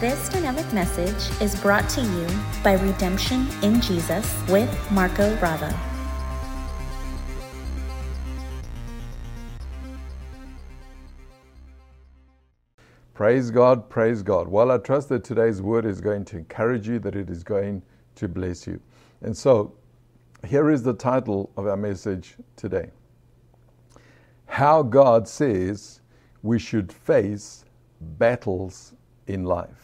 This dynamic message is brought to you by Redemption in Jesus with Marco Bravo. Praise God, praise God. Well, I trust that today's word is going to encourage you, that it is going to bless you. And so, here is the title of our message today How God Says We Should Face Battles in Life.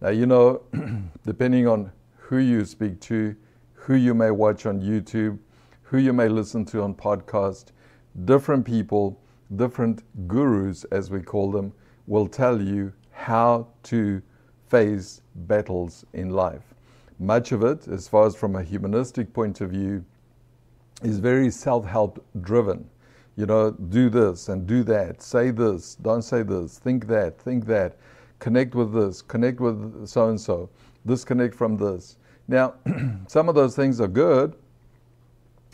Now, you know, depending on who you speak to, who you may watch on YouTube, who you may listen to on podcast, different people, different gurus, as we call them, will tell you how to face battles in life. Much of it, as far as from a humanistic point of view, is very self help driven. You know, do this and do that, say this, don't say this, think that, think that, connect with this, connect with so and so, disconnect from this. Now, some of those things are good,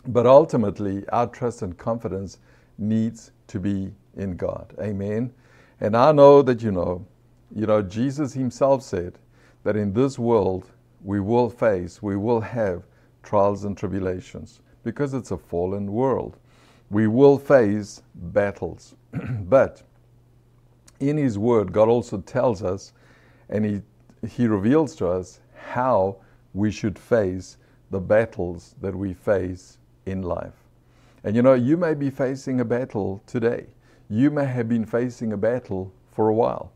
but ultimately, our trust and confidence needs to be in God. Amen. And I know that you know, you know, Jesus himself said that in this world we will face, we will have trials and tribulations because it's a fallen world. We will face battles. but in his word, God also tells us and he, he reveals to us how we should face the battles that we face in life. And you know, you may be facing a battle today. You may have been facing a battle for a while.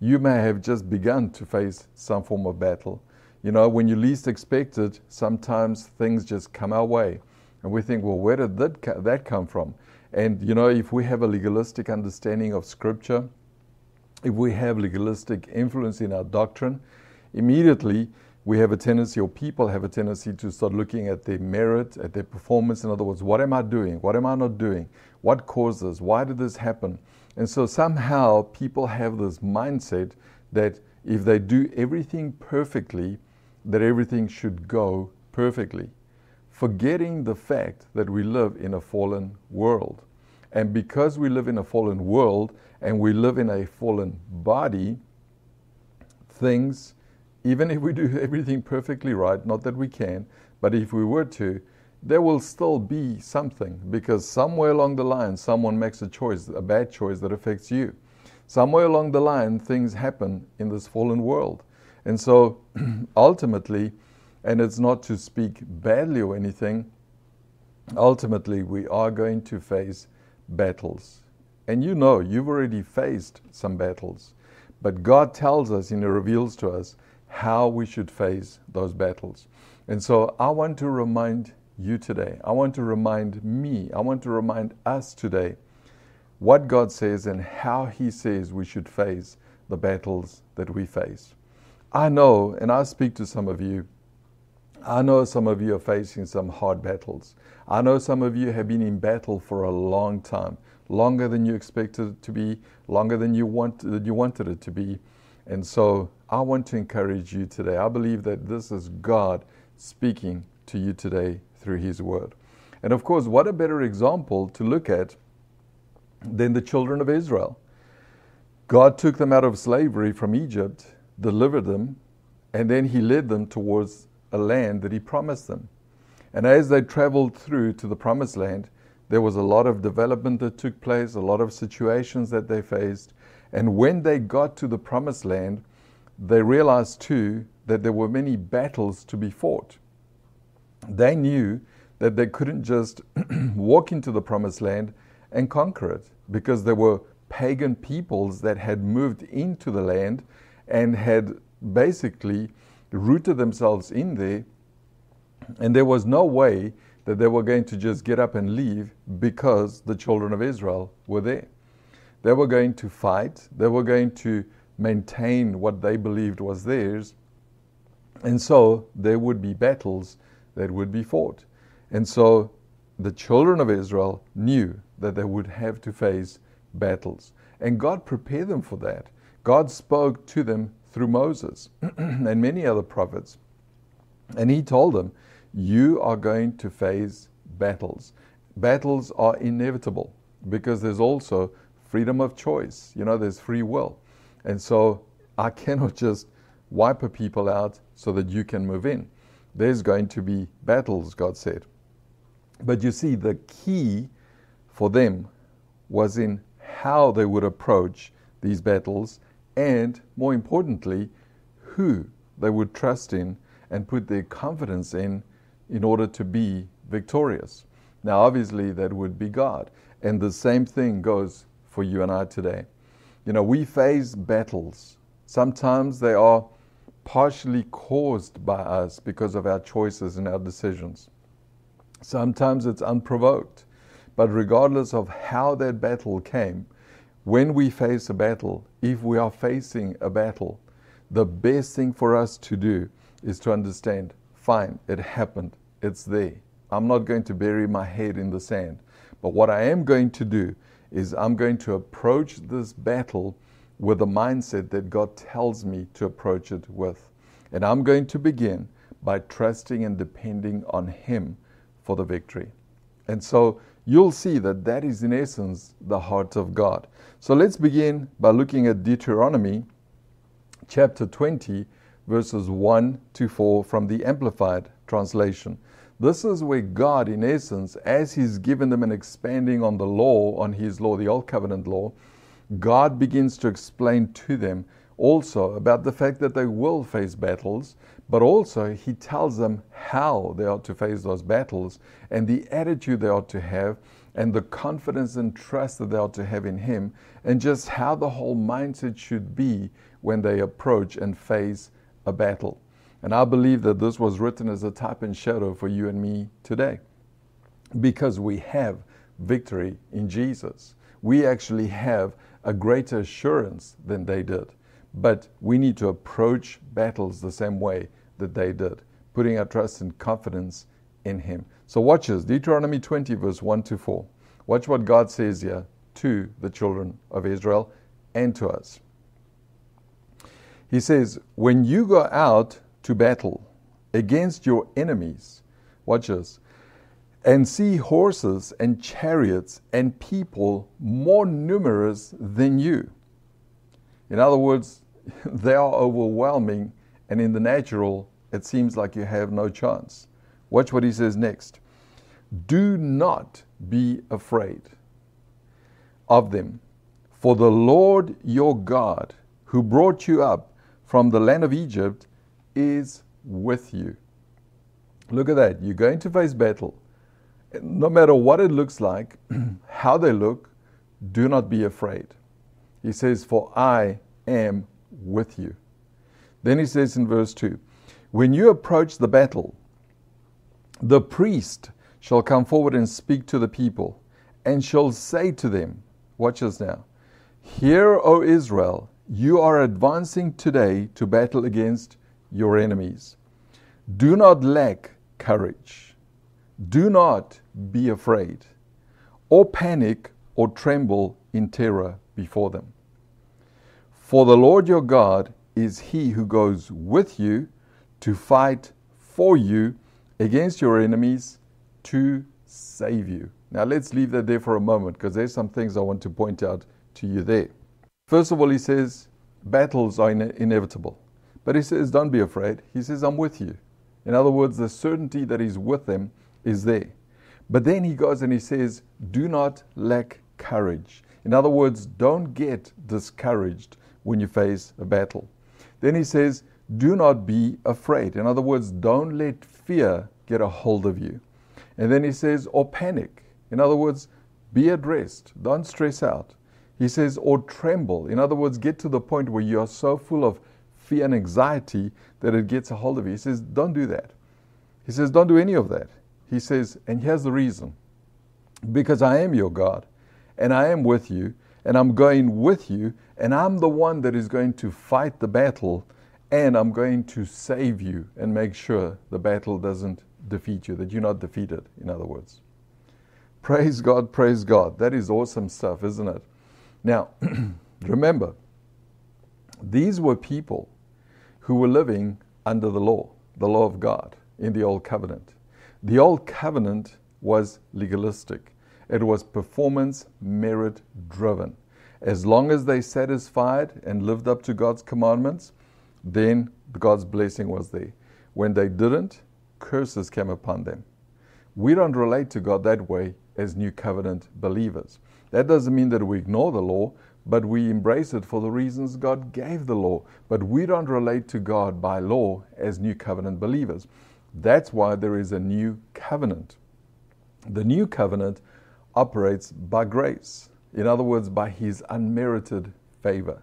You may have just begun to face some form of battle. You know, when you least expect it, sometimes things just come our way. And we think, well, where did that, that come from? And, you know, if we have a legalistic understanding of Scripture, if we have legalistic influence in our doctrine, immediately we have a tendency, or people have a tendency to start looking at their merit, at their performance. In other words, what am I doing? What am I not doing? What caused this? Why did this happen? And so somehow people have this mindset that if they do everything perfectly, that everything should go perfectly, forgetting the fact that we live in a fallen world. And because we live in a fallen world and we live in a fallen body, things even if we do everything perfectly right, not that we can, but if we were to, there will still be something because somewhere along the line someone makes a choice, a bad choice that affects you. Somewhere along the line things happen in this fallen world. And so ultimately, and it's not to speak badly or anything, ultimately we are going to face battles. And you know, you've already faced some battles. But God tells us and He reveals to us how we should face those battles. And so I want to remind you today, I want to remind me, I want to remind us today what God says and how He says we should face the battles that we face. I know, and I speak to some of you, I know some of you are facing some hard battles. I know some of you have been in battle for a long time, longer than you expected it to be, longer than you, want, than you wanted it to be. And so I want to encourage you today. I believe that this is God speaking to you today through His Word. And of course, what a better example to look at than the children of Israel. God took them out of slavery from Egypt, delivered them, and then He led them towards a land that He promised them. And as they traveled through to the promised land, there was a lot of development that took place, a lot of situations that they faced. And when they got to the promised land, they realized too that there were many battles to be fought. They knew that they couldn't just walk into the promised land and conquer it because there were pagan peoples that had moved into the land and had basically rooted themselves in there. And there was no way that they were going to just get up and leave because the children of Israel were there. They were going to fight, they were going to maintain what they believed was theirs. And so there would be battles that would be fought. And so the children of Israel knew that they would have to face battles. And God prepared them for that. God spoke to them through Moses and many other prophets. And He told them, You are going to face battles. Battles are inevitable because there's also freedom of choice. You know, there's free will. And so I cannot just wipe people out so that you can move in. There's going to be battles, God said. But you see, the key for them was in how they would approach these battles and, more importantly, who they would trust in and put their confidence in in order to be victorious. Now, obviously, that would be God. And the same thing goes for you and I today. You know, we face battles. Sometimes they are partially caused by us because of our choices and our decisions. Sometimes it's unprovoked. But regardless of how that battle came, when we face a battle, if we are facing a battle, the best thing for us to do is to understand fine, it happened, it's there. I'm not going to bury my head in the sand. But what I am going to do is I'm going to approach this battle with the mindset that God tells me to approach it with. And I'm going to begin by trusting and depending on Him for the victory. And so you'll see that that is, in essence, the heart of God. So let's begin by looking at Deuteronomy chapter 20, verses 1 to 4 from the Amplified Translation. This is where God, in essence, as He's given them and expanding on the law, on His law, the Old Covenant law, God begins to explain to them also about the fact that they will face battles, but also He tells them how they ought to face those battles and the attitude they ought to have and the confidence and trust that they ought to have in Him and just how the whole mindset should be when they approach and face a battle. And I believe that this was written as a type and shadow for you and me today because we have victory in Jesus. We actually have a greater assurance than they did. But we need to approach battles the same way that they did, putting our trust and confidence in Him. So, watch this Deuteronomy 20, verse 1 to 4. Watch what God says here to the children of Israel and to us. He says, When you go out to battle against your enemies, watch this, and see horses and chariots and people more numerous than you. In other words, they are overwhelming, and in the natural, it seems like you have no chance. Watch what he says next. Do not be afraid of them, for the Lord your God, who brought you up from the land of Egypt, is with you. Look at that. You're going to face battle. No matter what it looks like, how they look, do not be afraid. He says, For I am with you. Then he says in verse 2 When you approach the battle, the priest shall come forward and speak to the people, and shall say to them, Watch us now. Hear, O Israel, you are advancing today to battle against your enemies. Do not lack courage. Do not be afraid, or panic or tremble in terror before them. For the Lord your God is he who goes with you to fight for you against your enemies to save you. Now let's leave that there for a moment because there's some things I want to point out to you there. First of all, he says battles are in- inevitable. But he says, don't be afraid. He says, I'm with you. In other words, the certainty that he's with them is there. But then he goes and he says, do not lack courage. In other words, don't get discouraged when you face a battle. Then he says, Do not be afraid. In other words, don't let fear get a hold of you. And then he says, Or panic. In other words, be at rest. Don't stress out. He says, Or tremble. In other words, get to the point where you are so full of fear and anxiety that it gets a hold of you. He says, Don't do that. He says, Don't do any of that. He says, And here's the reason because I am your God and I am with you and I'm going with you, and I'm the one that is going to fight the battle, and I'm going to save you and make sure the battle doesn't defeat you, that you're not defeated, in other words. Praise God, praise God. That is awesome stuff, isn't it? Now, remember, these were people who were living under the law, the law of God in the Old Covenant. The Old Covenant was legalistic. It was performance merit driven. As long as they satisfied and lived up to God's commandments, then God's blessing was there. When they didn't, curses came upon them. We don't relate to God that way as new covenant believers. That doesn't mean that we ignore the law, but we embrace it for the reasons God gave the law. But we don't relate to God by law as new covenant believers. That's why there is a new covenant. The new covenant operates by grace, in other words, by His unmerited favor.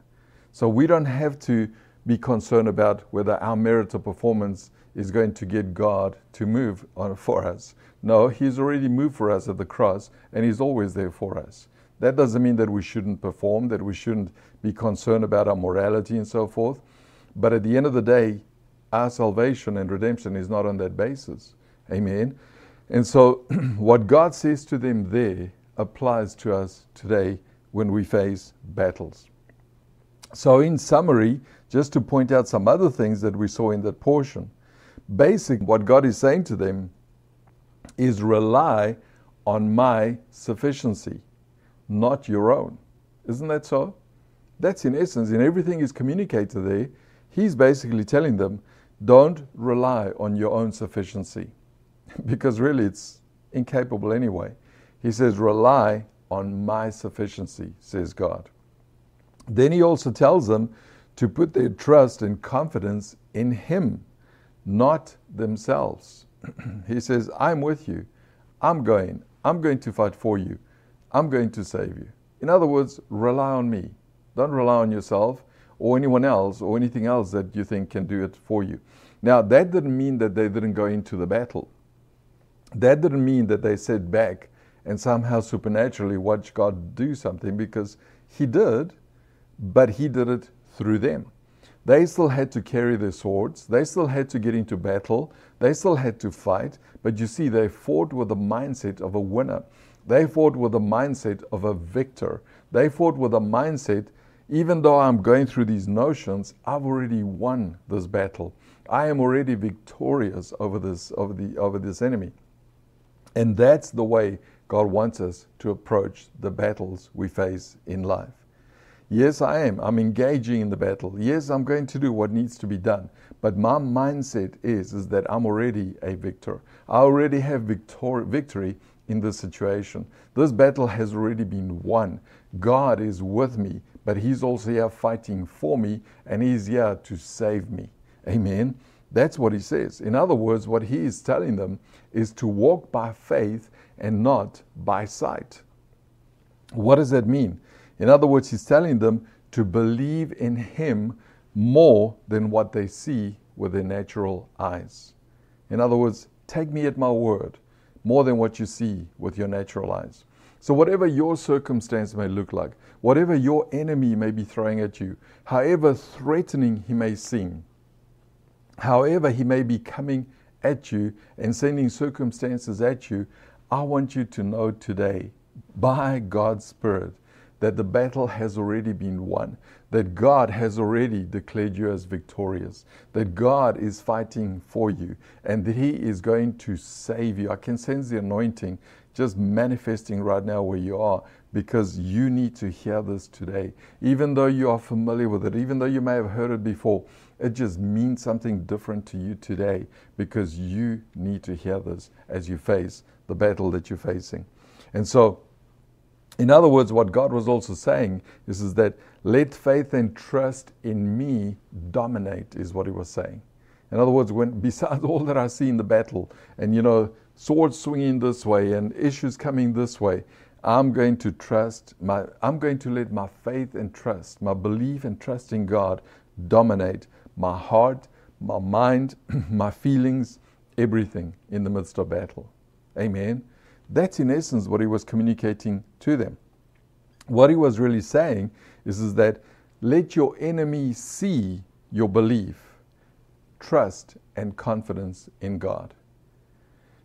So we don't have to be concerned about whether our merit or performance is going to get God to move on for us. No, He's already moved for us at the cross, and He's always there for us. That doesn't mean that we shouldn't perform, that we shouldn't be concerned about our morality and so forth. But at the end of the day, our salvation and redemption is not on that basis. Amen. And so, what God says to them there applies to us today when we face battles. So, in summary, just to point out some other things that we saw in that portion, basic what God is saying to them is rely on my sufficiency, not your own. Isn't that so? That's in essence, in everything is communicated there, he's basically telling them, don't rely on your own sufficiency, because really it's incapable anyway. He says, rely on my sufficiency, says God. Then he also tells them to put their trust and confidence in him, not themselves. he says, I'm with you. I'm going. I'm going to fight for you. I'm going to save you. In other words, rely on me. Don't rely on yourself or anyone else or anything else that you think can do it for you. Now, that didn't mean that they didn't go into the battle. That didn't mean that they sat back and somehow supernaturally watched God do something because He did, but He did it through them. They still had to carry their swords. They still had to get into battle. They still had to fight. But you see, they fought with the mindset of a winner. They fought with the mindset of a victor. They fought with the mindset, even though I'm going through these notions, I've already won this battle. I am already victorious over this, over, the, over this enemy. And that's the way God wants us to approach the battles we face in life. Yes, I am. I'm engaging in the battle. Yes, I'm going to do what needs to be done. But my mindset is, is that I'm already a victor. I already have victor- victory in this situation. This battle has already been won. God is with me, but He's also here fighting for me, and He's here to save me. Amen. That's what He says. In other words, what He is telling them is to walk by faith and not by sight. What does that mean? In other words, he's telling them to believe in him more than what they see with their natural eyes. In other words, take me at my word more than what you see with your natural eyes. So, whatever your circumstance may look like, whatever your enemy may be throwing at you, however threatening he may seem, however he may be coming at you and sending circumstances at you, I want you to know today, by God's Spirit, that the battle has already been won, that God has already declared you as victorious, that God is fighting for you, and that He is going to save you. I can sense the anointing just manifesting right now where you are because you need to hear this today. Even though you are familiar with it, even though you may have heard it before, it just means something different to you today because you need to hear this as you face the battle that you're facing. And so, in other words, what God was also saying is, is that let faith and trust in me dominate, is what he was saying. In other words, when besides all that I see in the battle, and you know, swords swinging this way and issues coming this way, I'm going to trust my I'm going to let my faith and trust, my belief and trust in God dominate my heart, my mind, my feelings, everything in the midst of battle. Amen. That's in essence what he was communicating to them. What he was really saying is, is that let your enemy see your belief, trust, and confidence in God.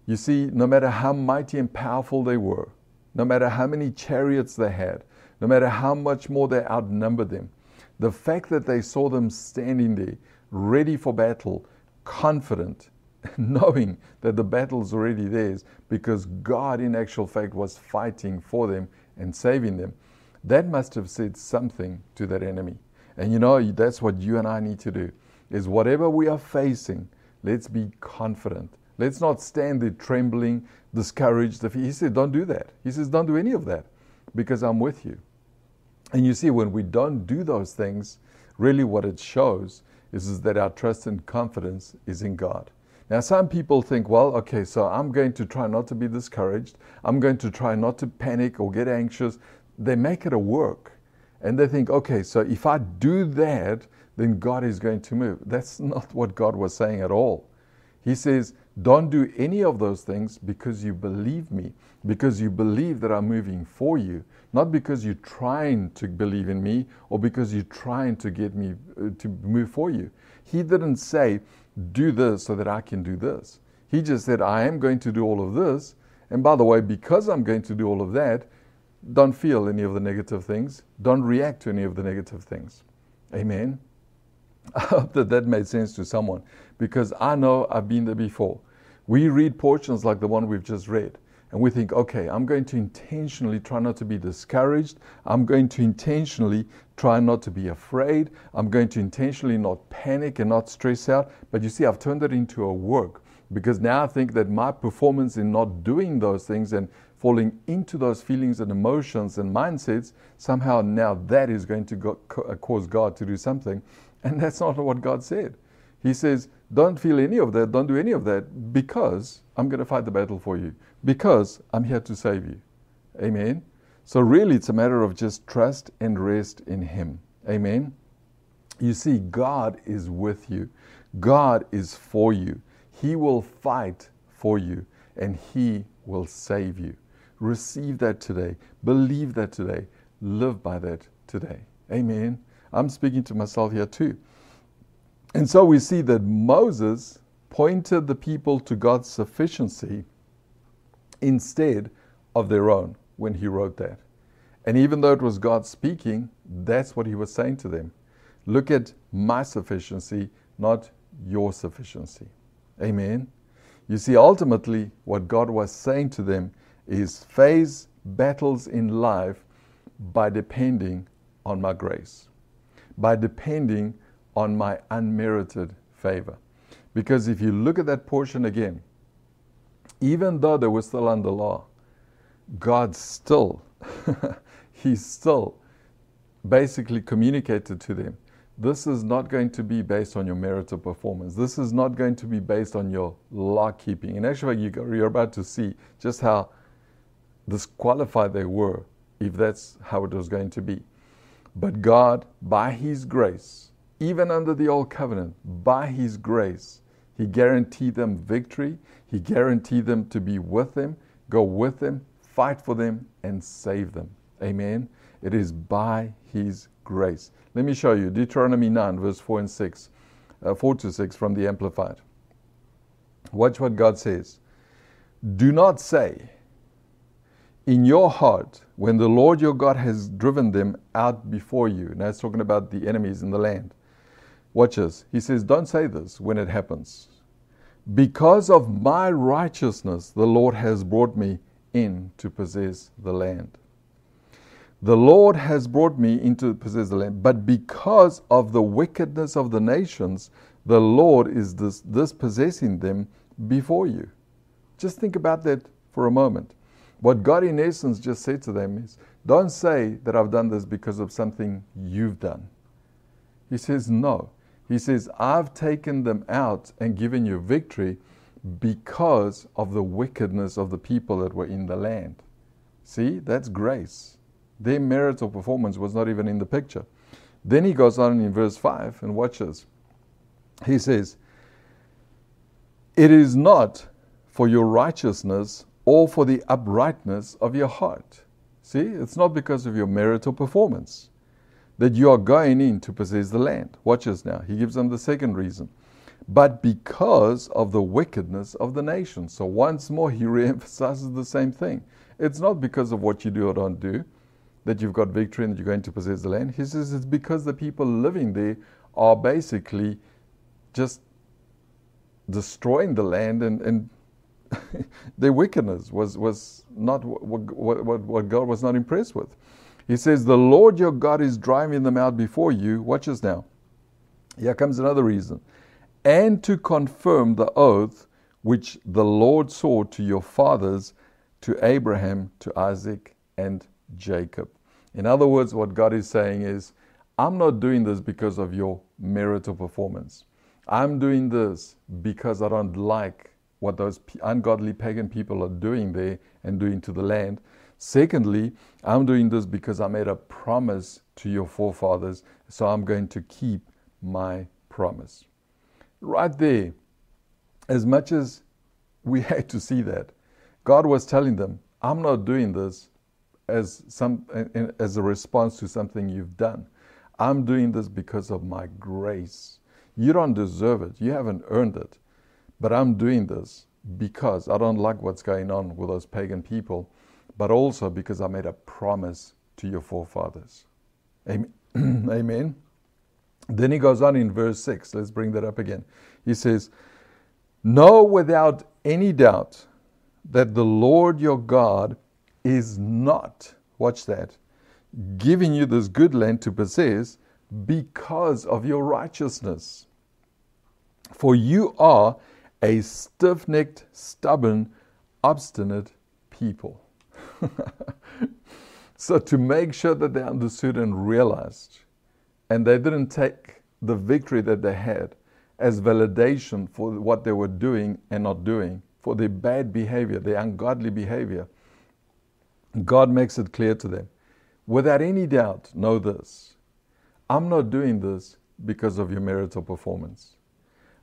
You see, no matter how mighty and powerful they were, no matter how many chariots they had, no matter how much more they outnumbered them, the fact that they saw them standing there, ready for battle, confident, knowing that the battle is already theirs because God, in actual fact, was fighting for them and saving them. That must have said something to that enemy. And you know, that's what you and I need to do is whatever we are facing, let's be confident. Let's not stand there trembling, discouraged. He said, Don't do that. He says, Don't do any of that because I'm with you. And you see, when we don't do those things, really what it shows is, is that our trust and confidence is in God. Now, some people think, well, okay, so I'm going to try not to be discouraged. I'm going to try not to panic or get anxious. They make it a work. And they think, okay, so if I do that, then God is going to move. That's not what God was saying at all. He says, don't do any of those things because you believe me, because you believe that I'm moving for you, not because you're trying to believe in me or because you're trying to get me uh, to move for you. He didn't say, do this so that I can do this. He just said, I am going to do all of this. And by the way, because I'm going to do all of that, don't feel any of the negative things. Don't react to any of the negative things. Amen. I hope that that made sense to someone because I know I've been there before. We read portions like the one we've just read, and we think, okay, I'm going to intentionally try not to be discouraged. I'm going to intentionally try not to be afraid. I'm going to intentionally not panic and not stress out. But you see, I've turned it into a work because now I think that my performance in not doing those things and falling into those feelings and emotions and mindsets, somehow now that is going to go, uh, cause God to do something. And that's not what God said. He says, Don't feel any of that, don't do any of that, because I'm going to fight the battle for you, because I'm here to save you. Amen. So, really, it's a matter of just trust and rest in Him. Amen. You see, God is with you, God is for you. He will fight for you, and He will save you. Receive that today. Believe that today. Live by that today. Amen. I'm speaking to myself here too. And so we see that Moses pointed the people to God's sufficiency instead of their own when he wrote that. And even though it was God speaking, that's what he was saying to them. Look at my sufficiency, not your sufficiency. Amen. You see, ultimately, what God was saying to them is face battles in life by depending on my grace by depending on my unmerited favor. Because if you look at that portion again, even though they were still under law, God still, He still basically communicated to them this is not going to be based on your merit or performance. This is not going to be based on your law keeping. In actual fact, you're about to see just how disqualified they were if that's how it was going to be. But God, by His grace, even under the Old Covenant, by His grace, He guaranteed them victory. He guaranteed them to be with Him, go with Him, fight for them, and save them. Amen. It is by His grace. Let me show you Deuteronomy 9, verse 4 and 6, uh, 4 to 6 from the Amplified. Watch what God says. Do not say, in your heart when the Lord your God has driven them out before you. Now it's talking about the enemies in the land. Watch this. He says, Don't say this when it happens. Because of my righteousness, the Lord has brought me in to possess the land. The Lord has brought me into possess the land, but because of the wickedness of the nations, the Lord is dispossessing them before you. Just think about that for a moment. What God, in essence, just said to them is don't say that I've done this because of something you've done. He says, No. He says, I've taken them out and given you victory because of the wickedness of the people that were in the land. See, that's grace. Their merit or performance was not even in the picture. Then he goes on in verse 5 and watches. He says, It is not for your righteousness or for the uprightness of your heart. See, it's not because of your merit or performance that you are going in to possess the land. Watch this now. He gives them the second reason. But because of the wickedness of the nation. So once more, he reemphasizes the same thing. It's not because of what you do or don't do that you've got victory and you're going to possess the land. He says it's because the people living there are basically just destroying the land and, and their wickedness was, was not what, what, what God was not impressed with. He says, The Lord your God is driving them out before you. Watch this now. Here comes another reason. And to confirm the oath which the Lord swore to your fathers, to Abraham, to Isaac, and Jacob. In other words, what God is saying is, I'm not doing this because of your merit or performance. I'm doing this because I don't like what those ungodly pagan people are doing there and doing to the land. Secondly, I'm doing this because I made a promise to your forefathers, so I'm going to keep my promise. Right there, as much as we had to see that, God was telling them, I'm not doing this as, some, as a response to something you've done. I'm doing this because of my grace. You don't deserve it, you haven't earned it. But I'm doing this because I don't like what's going on with those pagan people, but also because I made a promise to your forefathers. Amen. Amen. Then he goes on in verse 6. Let's bring that up again. He says, Know without any doubt that the Lord your God is not, watch that, giving you this good land to possess because of your righteousness. For you are a stiff necked, stubborn, obstinate people. so, to make sure that they understood and realized, and they didn't take the victory that they had as validation for what they were doing and not doing, for their bad behavior, their ungodly behavior, God makes it clear to them. Without any doubt, know this I'm not doing this because of your marital performance.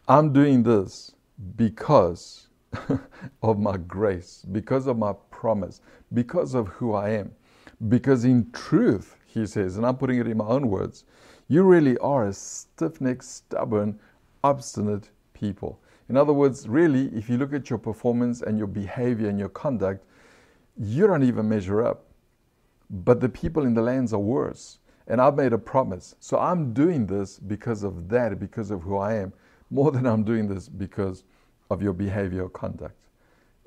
I'm doing this because of my grace, because of my promise, because of who I am. Because in truth, he says, and I'm putting it in my own words, you really are a stiff necked, stubborn, obstinate people. In other words, really, if you look at your performance and your behavior and your conduct, you don't even measure up. But the people in the lands are worse. And I've made a promise. So I'm doing this because of that, because of who I am, more than I'm doing this because of your behavior or conduct.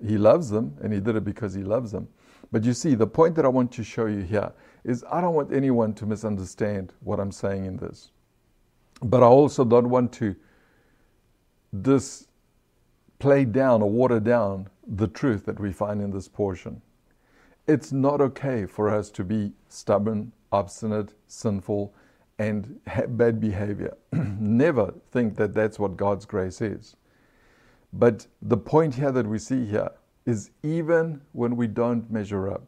He loves them, and he did it because he loves them. But you see, the point that I want to show you here is I don't want anyone to misunderstand what I'm saying in this. But I also don't want to this play down or water down the truth that we find in this portion. It's not okay for us to be stubborn, obstinate, sinful, and have bad behavior. Never think that that's what God's grace is. But the point here that we see here is even when we don't measure up,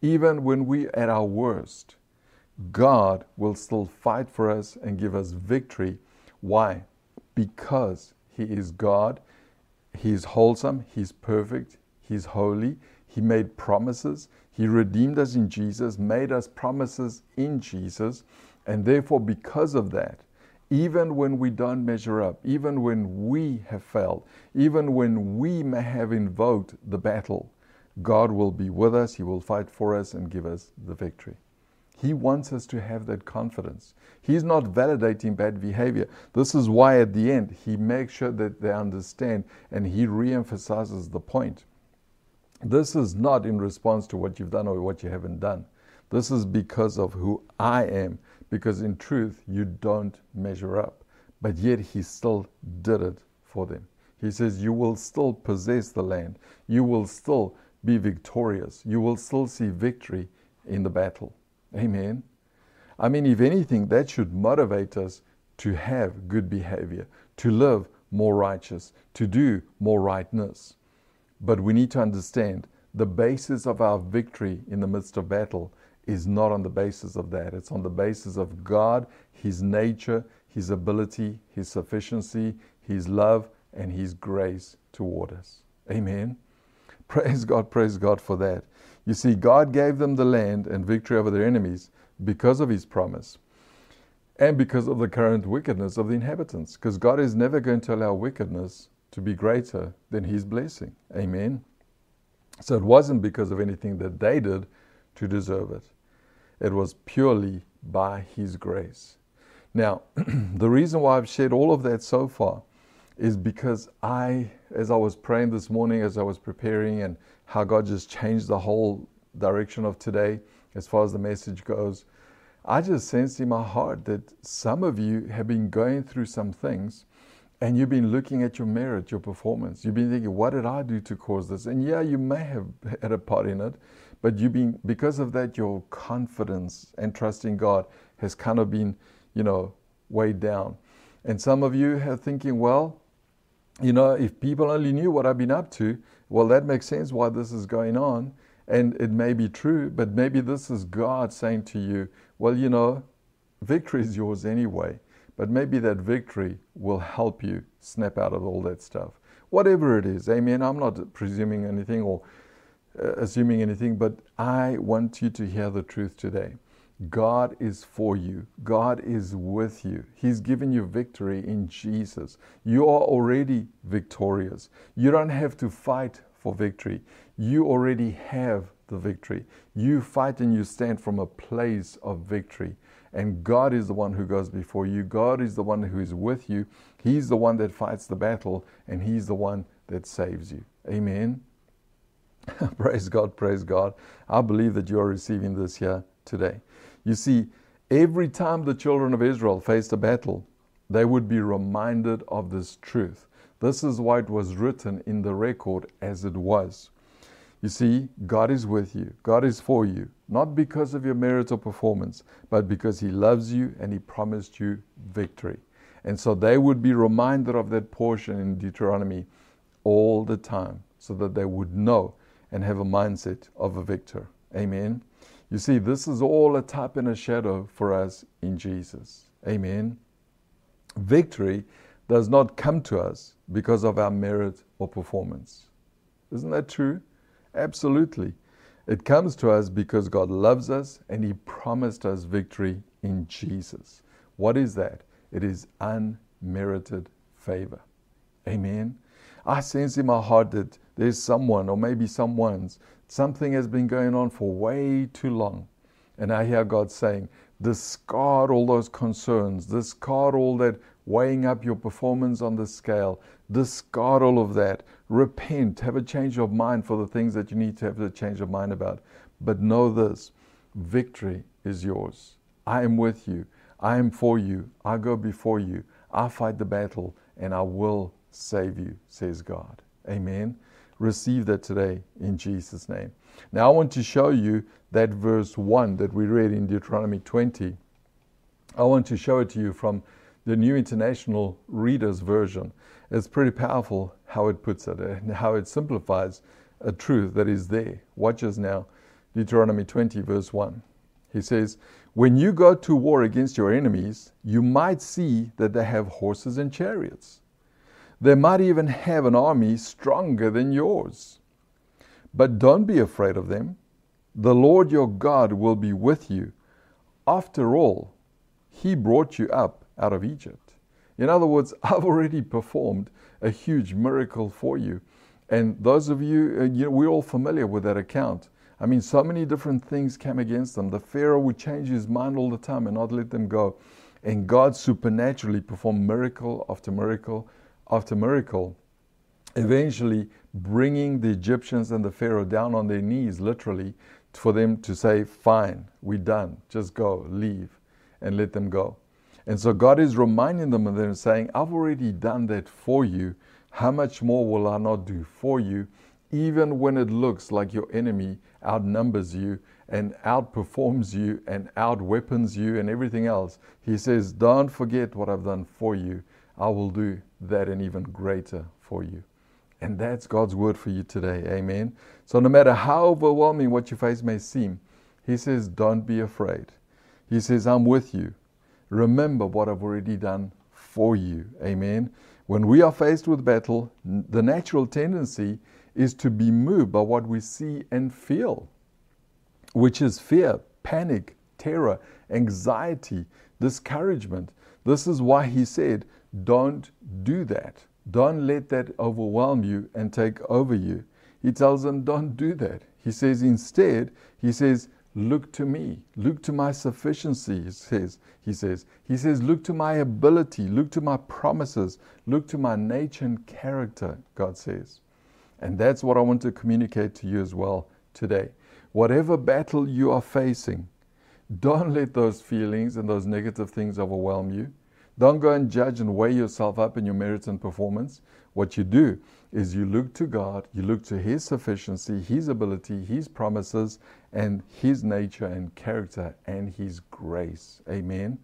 even when we are at our worst, God will still fight for us and give us victory. Why? Because He is God, He is wholesome, He's perfect, He's holy, He made promises, He redeemed us in Jesus, made us promises in Jesus, and therefore, because of that, even when we don't measure up, even when we have failed, even when we may have invoked the battle, God will be with us, He will fight for us and give us the victory. He wants us to have that confidence. He's not validating bad behavior. This is why at the end, He makes sure that they understand and He re-emphasizes the point. This is not in response to what you've done or what you haven't done. This is because of who I am, because in truth, you don't measure up. But yet, He still did it for them. He says, You will still possess the land. You will still be victorious. You will still see victory in the battle. Amen. I mean, if anything, that should motivate us to have good behavior, to live more righteous, to do more rightness. But we need to understand the basis of our victory in the midst of battle is not on the basis of that. It's on the basis of God, His nature, His ability, His sufficiency, His love, and His grace toward us. Amen. Praise God, praise God for that. You see, God gave them the land and victory over their enemies because of His promise and because of the current wickedness of the inhabitants, because God is never going to allow wickedness to be greater than His blessing. Amen. So it wasn't because of anything that they did to deserve it, it was purely by His grace. Now, the reason why I've shared all of that so far is because I, as I was praying this morning, as I was preparing, and how God just changed the whole direction of today as far as the message goes, I just sense in my heart that some of you have been going through some things and you've been looking at your merit, your performance. You've been thinking, what did I do to cause this? And yeah, you may have had a part in it, but you've been, because of that, your confidence and trust in God has kind of been, you know, weighed down. And some of you are thinking, well, you know, if people only knew what I've been up to, well, that makes sense why this is going on. And it may be true, but maybe this is God saying to you, well, you know, victory is yours anyway. But maybe that victory will help you snap out of all that stuff. Whatever it is, amen. I'm not presuming anything or uh, assuming anything, but I want you to hear the truth today. God is for you. God is with you. He's given you victory in Jesus. You are already victorious. You don't have to fight for victory. You already have the victory. You fight and you stand from a place of victory. And God is the one who goes before you. God is the one who is with you. He's the one that fights the battle, and He's the one that saves you. Amen. praise God, praise God. I believe that you are receiving this here today. You see, every time the children of Israel faced a battle, they would be reminded of this truth. This is why it was written in the record as it was. You see, God is with you, God is for you, not because of your merit or performance, but because He loves you and He promised you victory. And so they would be reminded of that portion in Deuteronomy all the time so that they would know and have a mindset of a victor. Amen. You see, this is all a type and a shadow for us in Jesus. Amen. Victory does not come to us because of our merit or performance. Isn't that true? Absolutely. It comes to us because God loves us and He promised us victory in Jesus. What is that? It is unmerited favor. Amen. I sense in my heart that there's someone, or maybe someone's, something has been going on for way too long. And I hear God saying, discard all those concerns, discard all that weighing up your performance on the scale, discard all of that. Repent, have a change of mind for the things that you need to have a change of mind about. But know this victory is yours. I am with you. I am for you. I go before you. I fight the battle and I will save you, says God. Amen. Receive that today in Jesus' name. Now, I want to show you that verse 1 that we read in Deuteronomy 20. I want to show it to you from the New International Reader's Version. It's pretty powerful how it puts it and how it simplifies a truth that is there. Watch us now. Deuteronomy 20, verse 1. He says, When you go to war against your enemies, you might see that they have horses and chariots they might even have an army stronger than yours. But don't be afraid of them. The Lord your God will be with you. After all, He brought you up out of Egypt. In other words, I've already performed a huge miracle for you. And those of you, uh, you know, we're all familiar with that account. I mean, so many different things came against them. The Pharaoh would change his mind all the time and not let them go. And God supernaturally performed miracle after miracle after miracle, eventually bringing the Egyptians and the Pharaoh down on their knees, literally, for them to say, Fine, we're done, just go, leave, and let them go. And so God is reminding them and they're saying, I've already done that for you. How much more will I not do for you? Even when it looks like your enemy outnumbers you and outperforms you and outweapons you and everything else. He says, Don't forget what I've done for you. I will do that and even greater for you. And that's God's word for you today. Amen. So, no matter how overwhelming what you face may seem, He says, Don't be afraid. He says, I'm with you. Remember what I've already done for you. Amen. When we are faced with battle, the natural tendency is to be moved by what we see and feel, which is fear, panic, terror, anxiety, discouragement. This is why He said, don't do that. Don't let that overwhelm you and take over you. He tells them, don't do that. He says, instead, he says, look to me. Look to my sufficiency, he says. He says, he says, look to my ability. Look to my promises. Look to my nature and character, God says. And that's what I want to communicate to you as well today. whatever battle you are facing, don't let those feelings and those negative things overwhelm you. Don't go and judge and weigh yourself up in your merits and performance. What you do is you look to God, you look to His sufficiency, His ability, His promises, and His nature and character and His grace. Amen.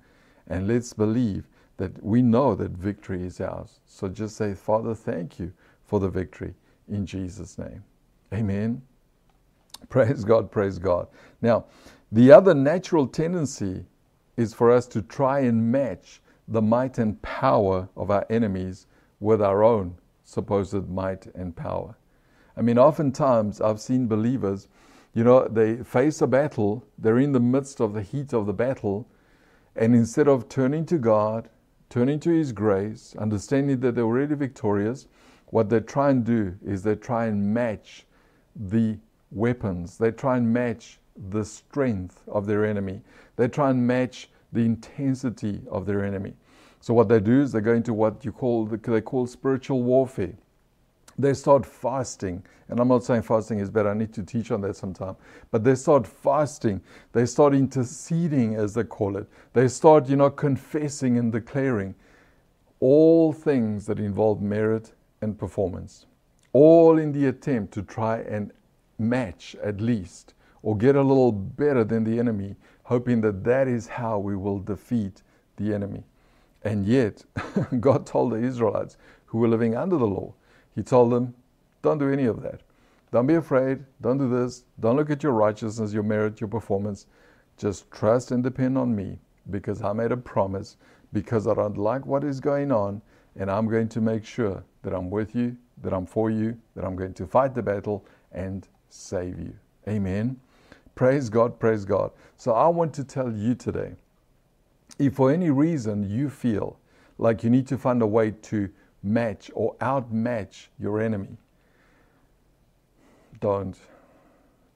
And let's believe that we know that victory is ours. So just say, Father, thank you for the victory in Jesus' name. Amen. Praise God, praise God. Now, the other natural tendency is for us to try and match the might and power of our enemies with our own supposed might and power. I mean, oftentimes I've seen believers, you know, they face a battle, they're in the midst of the heat of the battle, and instead of turning to God, turning to His grace, understanding that they're already victorious, what they try and do is they try and match the weapons, they try and match the strength of their enemy, they try and match the intensity of their enemy. So what they do is they go into what you call they call spiritual warfare. They start fasting, and I'm not saying fasting is bad. I need to teach on that sometime. But they start fasting. They start interceding, as they call it. They start, you know, confessing and declaring all things that involve merit and performance, all in the attempt to try and match at least or get a little better than the enemy, hoping that that is how we will defeat the enemy. And yet, God told the Israelites who were living under the law, He told them, don't do any of that. Don't be afraid. Don't do this. Don't look at your righteousness, your merit, your performance. Just trust and depend on me because I made a promise, because I don't like what is going on, and I'm going to make sure that I'm with you, that I'm for you, that I'm going to fight the battle and save you. Amen. Praise God, praise God. So I want to tell you today if for any reason you feel like you need to find a way to match or outmatch your enemy, don't.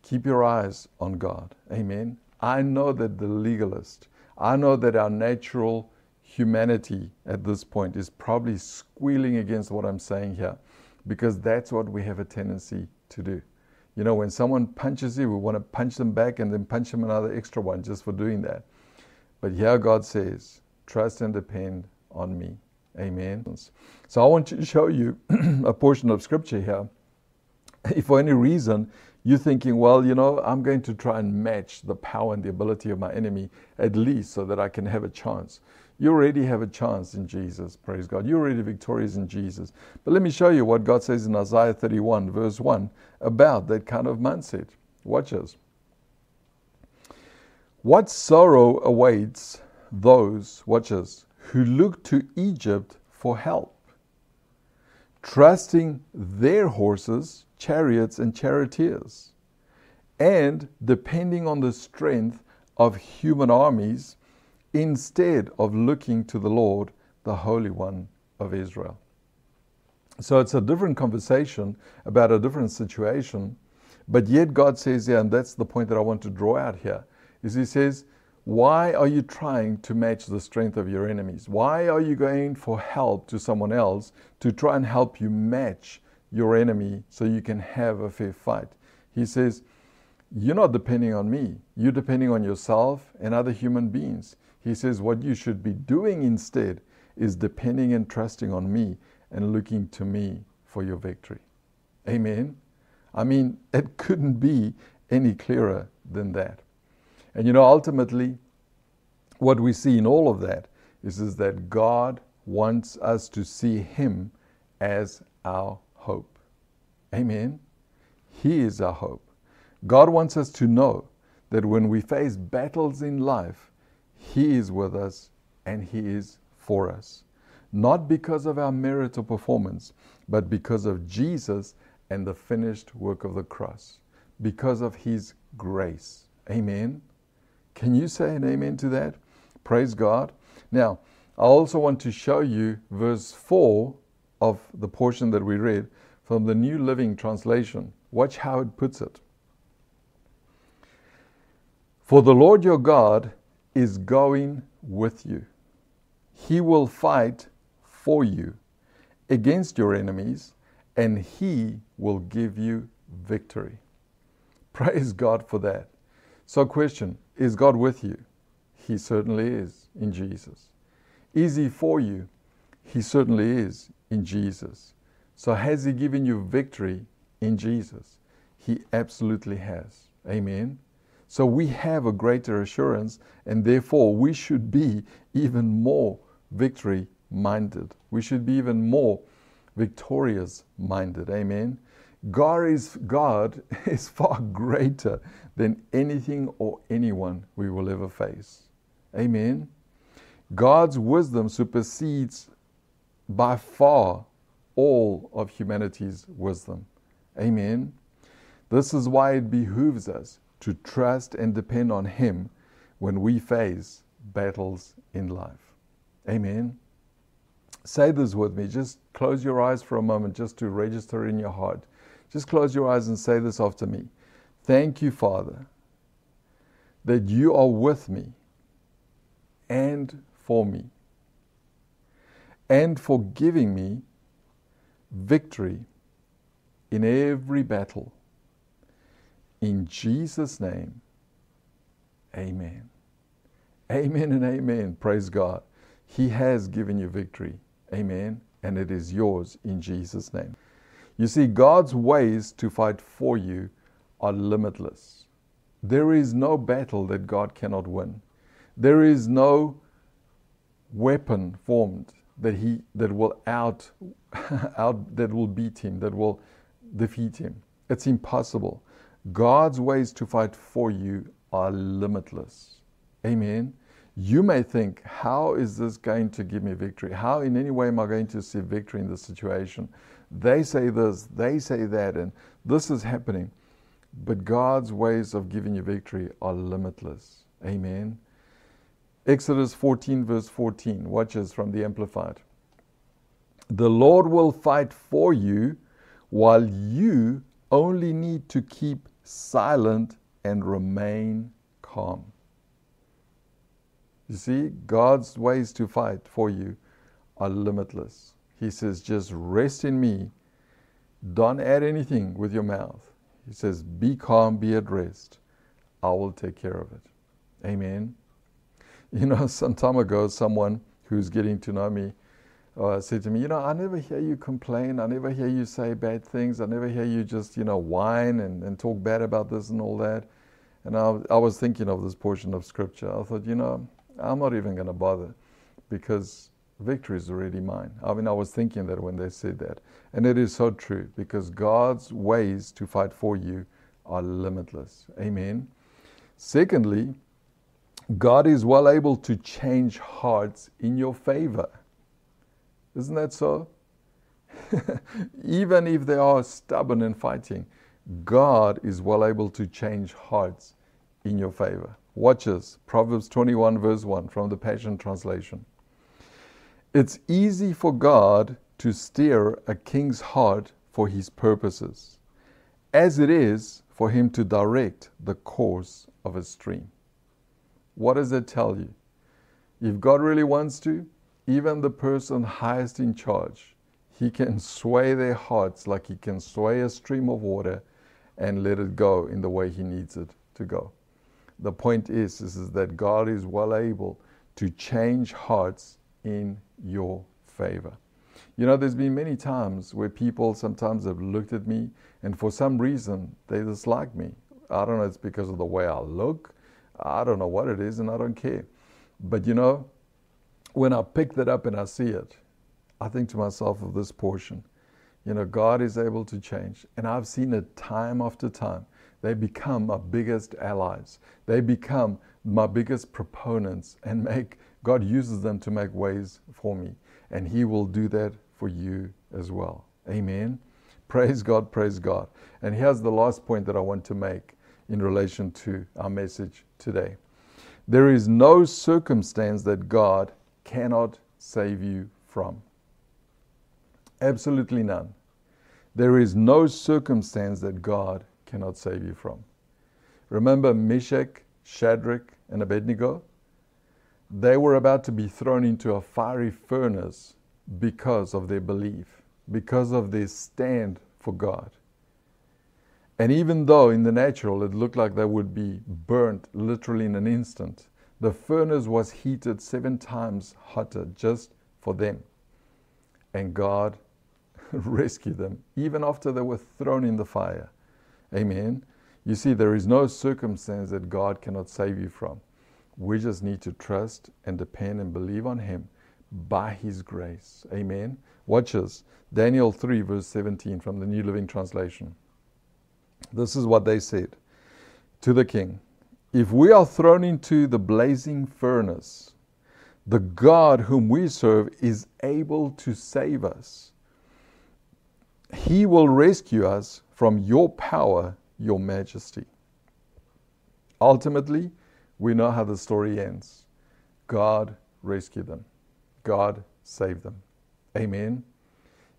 Keep your eyes on God. Amen. I know that the legalist, I know that our natural humanity at this point is probably squealing against what I'm saying here because that's what we have a tendency to do. You know, when someone punches you, we want to punch them back and then punch them another extra one just for doing that. But here God says, trust and depend on me. Amen. So I want to show you a portion of scripture here. If for any reason you're thinking, well, you know, I'm going to try and match the power and the ability of my enemy at least so that I can have a chance. You already have a chance in Jesus, praise God. You're already victorious in Jesus. But let me show you what God says in Isaiah 31, verse 1, about that kind of mindset. Watch this. What sorrow awaits those, watchers, who look to Egypt for help, trusting their horses, chariots, and charioteers, and depending on the strength of human armies instead of looking to the Lord, the Holy One of Israel. So it's a different conversation about a different situation, but yet God says, yeah, and that's the point that I want to draw out here is he says, Why are you trying to match the strength of your enemies? Why are you going for help to someone else to try and help you match your enemy so you can have a fair fight? He says, You're not depending on me, you're depending on yourself and other human beings. He says, What you should be doing instead is depending and trusting on me and looking to me for your victory. Amen. I mean, it couldn't be any clearer than that. And you know, ultimately, what we see in all of that is, is that God wants us to see Him as our hope. Amen. He is our hope. God wants us to know that when we face battles in life, He is with us and He is for us. Not because of our merit or performance, but because of Jesus and the finished work of the cross, because of His grace. Amen. Can you say an amen to that? Praise God. Now, I also want to show you verse 4 of the portion that we read from the New Living Translation. Watch how it puts it. For the Lord your God is going with you. He will fight for you against your enemies, and he will give you victory. Praise God for that. So, question Is God with you? He certainly is in Jesus. Is He for you? He certainly is in Jesus. So, has He given you victory in Jesus? He absolutely has. Amen. So, we have a greater assurance, and therefore we should be even more victory minded. We should be even more victorious minded. Amen. God is, God is far greater than anything or anyone we will ever face. Amen. God's wisdom supersedes by far all of humanity's wisdom. Amen. This is why it behooves us to trust and depend on Him when we face battles in life. Amen. Say this with me. Just close your eyes for a moment just to register in your heart. Just close your eyes and say this after me. Thank you, Father, that you are with me and for me, and for giving me victory in every battle. In Jesus' name, amen. Amen and amen. Praise God. He has given you victory. Amen. And it is yours in Jesus' name. You see, God's ways to fight for you are limitless. There is no battle that God cannot win. There is no weapon formed that he that will out out that will beat him, that will defeat him. It's impossible. God's ways to fight for you are limitless. Amen. You may think, how is this going to give me victory? How, in any way, am I going to see victory in this situation? They say this, they say that, and this is happening. But God's ways of giving you victory are limitless. Amen. Exodus 14, verse 14. Watch this from the Amplified. The Lord will fight for you while you only need to keep silent and remain calm. You see, God's ways to fight for you are limitless. He says, just rest in me. Don't add anything with your mouth. He says, be calm, be at rest. I will take care of it. Amen. You know, some time ago, someone who's getting to know me uh, said to me, You know, I never hear you complain. I never hear you say bad things. I never hear you just, you know, whine and, and talk bad about this and all that. And I, I was thinking of this portion of scripture. I thought, you know, I'm not even going to bother because victory is already mine. I mean, I was thinking that when they said that. And it is so true because God's ways to fight for you are limitless. Amen. Secondly, God is well able to change hearts in your favor. Isn't that so? Even if they are stubborn and fighting, God is well able to change hearts in your favor. Watch this Proverbs 21, verse 1 from the Passion Translation. It's easy for God to steer a king's heart for his purposes, as it is for him to direct the course of a stream. What does it tell you? If God really wants to, even the person highest in charge, he can sway their hearts like he can sway a stream of water and let it go in the way he needs it to go. The point is, is, is that God is well able to change hearts in your favor. You know, there's been many times where people sometimes have looked at me and for some reason they dislike me. I don't know, it's because of the way I look. I don't know what it is and I don't care. But you know, when I pick that up and I see it, I think to myself of this portion. You know, God is able to change. And I've seen it time after time. They become my biggest allies. They become my biggest proponents and make God uses them to make ways for me. And He will do that for you as well. Amen. Praise God, praise God. And here's the last point that I want to make in relation to our message today. There is no circumstance that God cannot save you from. Absolutely none. There is no circumstance that God cannot save you from. Remember Meshach, Shadrach, and Abednego? They were about to be thrown into a fiery furnace because of their belief, because of their stand for God. And even though in the natural it looked like they would be burnt literally in an instant, the furnace was heated seven times hotter just for them. And God rescued them even after they were thrown in the fire. Amen. You see, there is no circumstance that God cannot save you from. We just need to trust and depend and believe on Him by His grace. Amen. Watch this. Daniel 3, verse 17 from the New Living Translation. This is what they said to the king If we are thrown into the blazing furnace, the God whom we serve is able to save us. He will rescue us from your power your majesty. Ultimately, we know how the story ends. God rescued them. God saved them. Amen.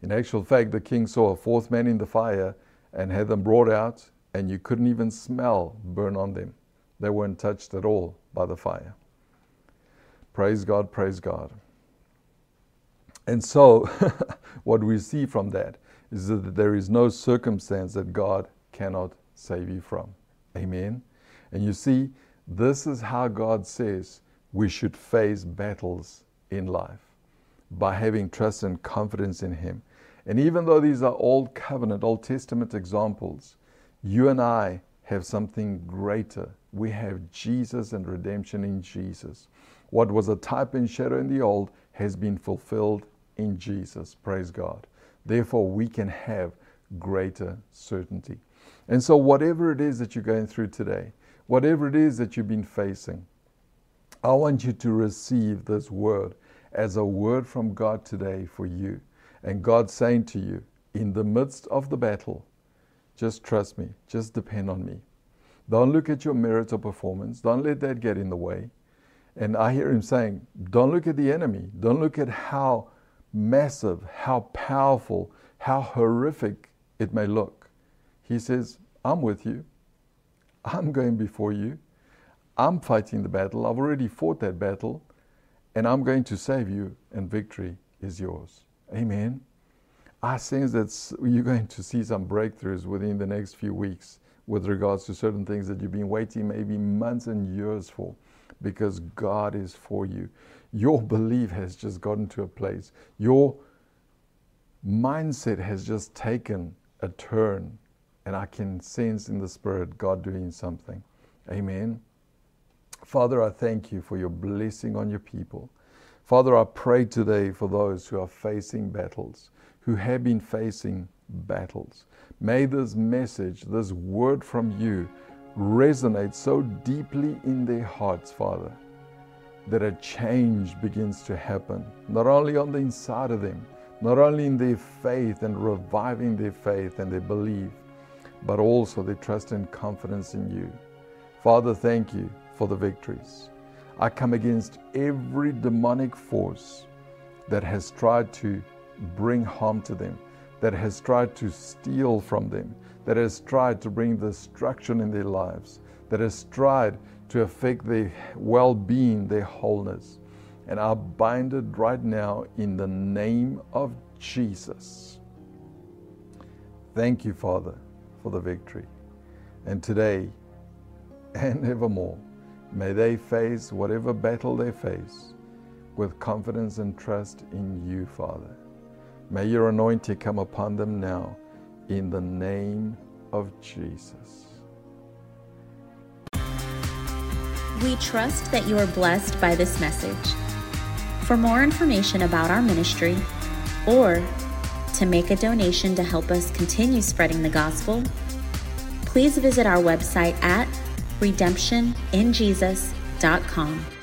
In actual fact, the king saw a fourth man in the fire and had them brought out, and you couldn't even smell burn on them. They weren't touched at all by the fire. Praise God, praise God. And so, what we see from that is that there is no circumstance that God cannot save you from. Amen. And you see, this is how God says we should face battles in life by having trust and confidence in Him. And even though these are Old Covenant, Old Testament examples, you and I have something greater. We have Jesus and redemption in Jesus. What was a type and shadow in the old has been fulfilled in Jesus. Praise God. Therefore, we can have greater certainty. And so, whatever it is that you're going through today, whatever it is that you've been facing, I want you to receive this word as a word from God today for you. And God saying to you, in the midst of the battle, just trust me, just depend on me. Don't look at your merit or performance, don't let that get in the way. And I hear him saying, don't look at the enemy, don't look at how massive, how powerful, how horrific it may look. He says, I'm with you. I'm going before you. I'm fighting the battle. I've already fought that battle. And I'm going to save you, and victory is yours. Amen. I sense that you're going to see some breakthroughs within the next few weeks with regards to certain things that you've been waiting maybe months and years for because God is for you. Your belief has just gotten to a place. Your mindset has just taken a turn and I can sense in the Spirit God doing something. Amen. Father, I thank you for your blessing on your people. Father, I pray today for those who are facing battles, who have been facing battles. May this message, this word from you, resonate so deeply in their hearts, Father, that a change begins to happen, not only on the inside of them, not only in their faith and reviving their faith and their belief, but also their trust and confidence in you. Father, thank you for the victories. I come against every demonic force that has tried to bring harm to them, that has tried to steal from them, that has tried to bring destruction in their lives, that has tried to affect their well being, their wholeness. And I bind it right now in the name of Jesus. Thank you, Father for the victory. And today and evermore, may they face whatever battle they face with confidence and trust in you, Father. May your anointing come upon them now in the name of Jesus. We trust that you are blessed by this message. For more information about our ministry or to make a donation to help us continue spreading the gospel, please visit our website at redemptioninjesus.com.